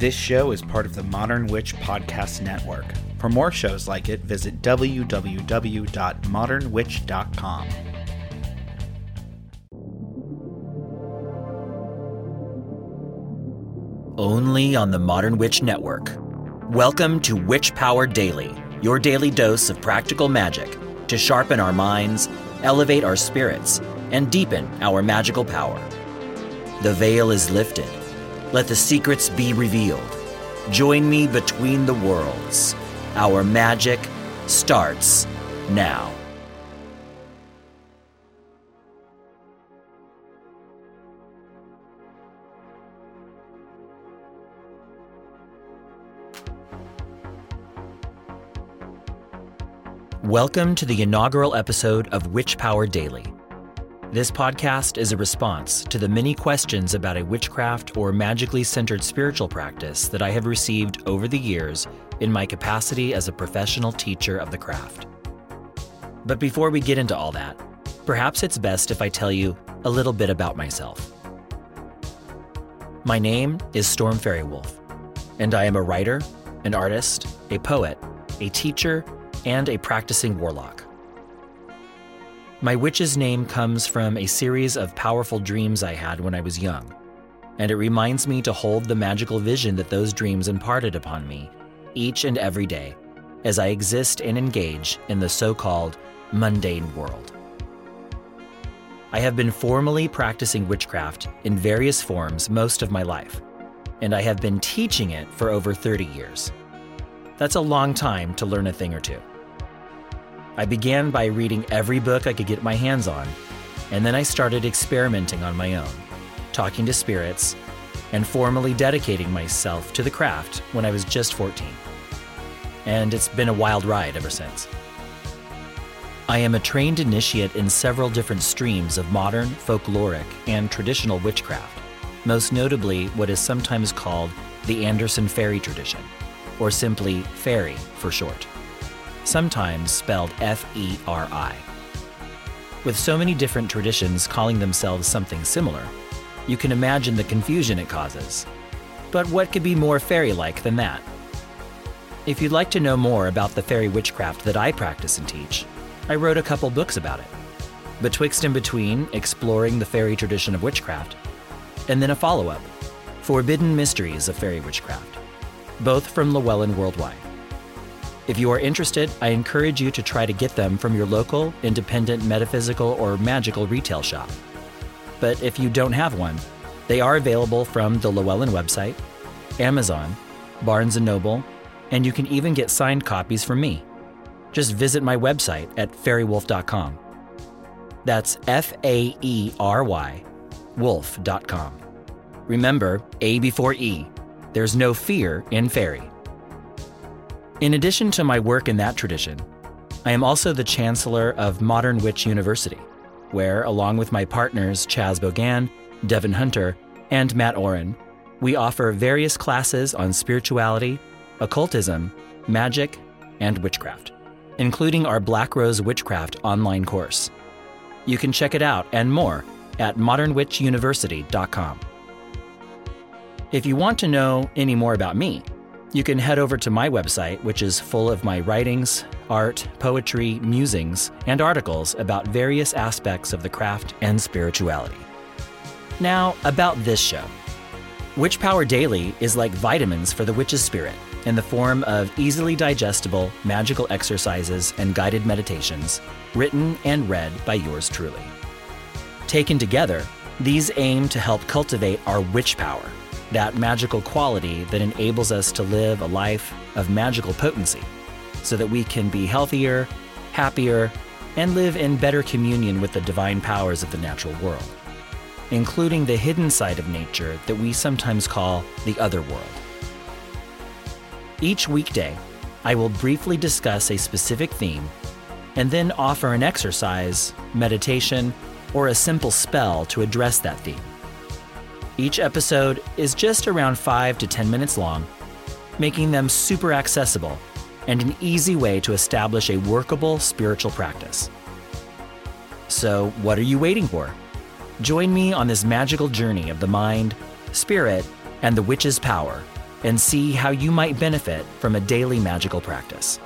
This show is part of the Modern Witch Podcast Network. For more shows like it, visit www.modernwitch.com. Only on the Modern Witch Network. Welcome to Witch Power Daily, your daily dose of practical magic to sharpen our minds, elevate our spirits, and deepen our magical power. The veil is lifted. Let the secrets be revealed. Join me between the worlds. Our magic starts now. Welcome to the inaugural episode of Witch Power Daily. This podcast is a response to the many questions about a witchcraft or magically centered spiritual practice that I have received over the years in my capacity as a professional teacher of the craft. But before we get into all that, perhaps it's best if I tell you a little bit about myself. My name is Storm Faerywolf, and I am a writer, an artist, a poet, a teacher, and a practicing warlock. My witch's name comes from a series of powerful dreams I had when I was young, and it reminds me to hold the magical vision that those dreams imparted upon me each and every day as I exist and engage in the so called mundane world. I have been formally practicing witchcraft in various forms most of my life, and I have been teaching it for over 30 years. That's a long time to learn a thing or two. I began by reading every book I could get my hands on, and then I started experimenting on my own, talking to spirits, and formally dedicating myself to the craft when I was just 14. And it's been a wild ride ever since. I am a trained initiate in several different streams of modern, folkloric, and traditional witchcraft, most notably what is sometimes called the Anderson fairy tradition, or simply fairy for short sometimes spelled F E R I. With so many different traditions calling themselves something similar, you can imagine the confusion it causes. But what could be more fairy like than that? If you'd like to know more about the fairy witchcraft that I practice and teach, I wrote a couple books about it. Betwixt and Between, exploring the faery tradition of witchcraft, and then a follow up, Forbidden Mysteries of Faery Witchcraft, both from Llewellyn Worldwide. If you are interested, I encourage you to try to get them from your local, independent metaphysical or magical retail shop. But if you don't have one, they are available from the Llewellyn website, Amazon, Barnes & Noble, and you can even get signed copies from me. Just visit my website at faerywolf.com. That's F A E R Y wolf.com. Remember, A before E. There's no fear in fairy. In addition to my work in that tradition, I am also the Chancellor of Modern Witch University, where, along with my partners Chas Bogan, Devin Hunter, and Matt Oren, we offer various classes on spirituality, occultism, magic, and witchcraft, including our Black Rose Witchcraft online course. You can check it out and more at modernwitchuniversity.com. If you want to know any more about me, you can head over to my website, which is full of my writings, art, poetry, musings, and articles about various aspects of the craft and spirituality. Now, about this show. Witch Power Daily is like vitamins for the witch's spirit in the form of easily digestible magical exercises and guided meditations, written and read by yours truly. Taken together, these aim to help cultivate our witch power that magical quality that enables us to live a life of magical potency so that we can be healthier, happier, and live in better communion with the divine powers of the natural world, including the hidden side of nature that we sometimes call the other world. Each weekday, I will briefly discuss a specific theme and then offer an exercise, meditation, or a simple spell to address that theme. Each episode is just around 5 to 10 minutes long, making them super accessible and an easy way to establish a workable spiritual practice. So, what are you waiting for? Join me on this magical journey of the mind, spirit, and the witch's power and see how you might benefit from a daily magical practice.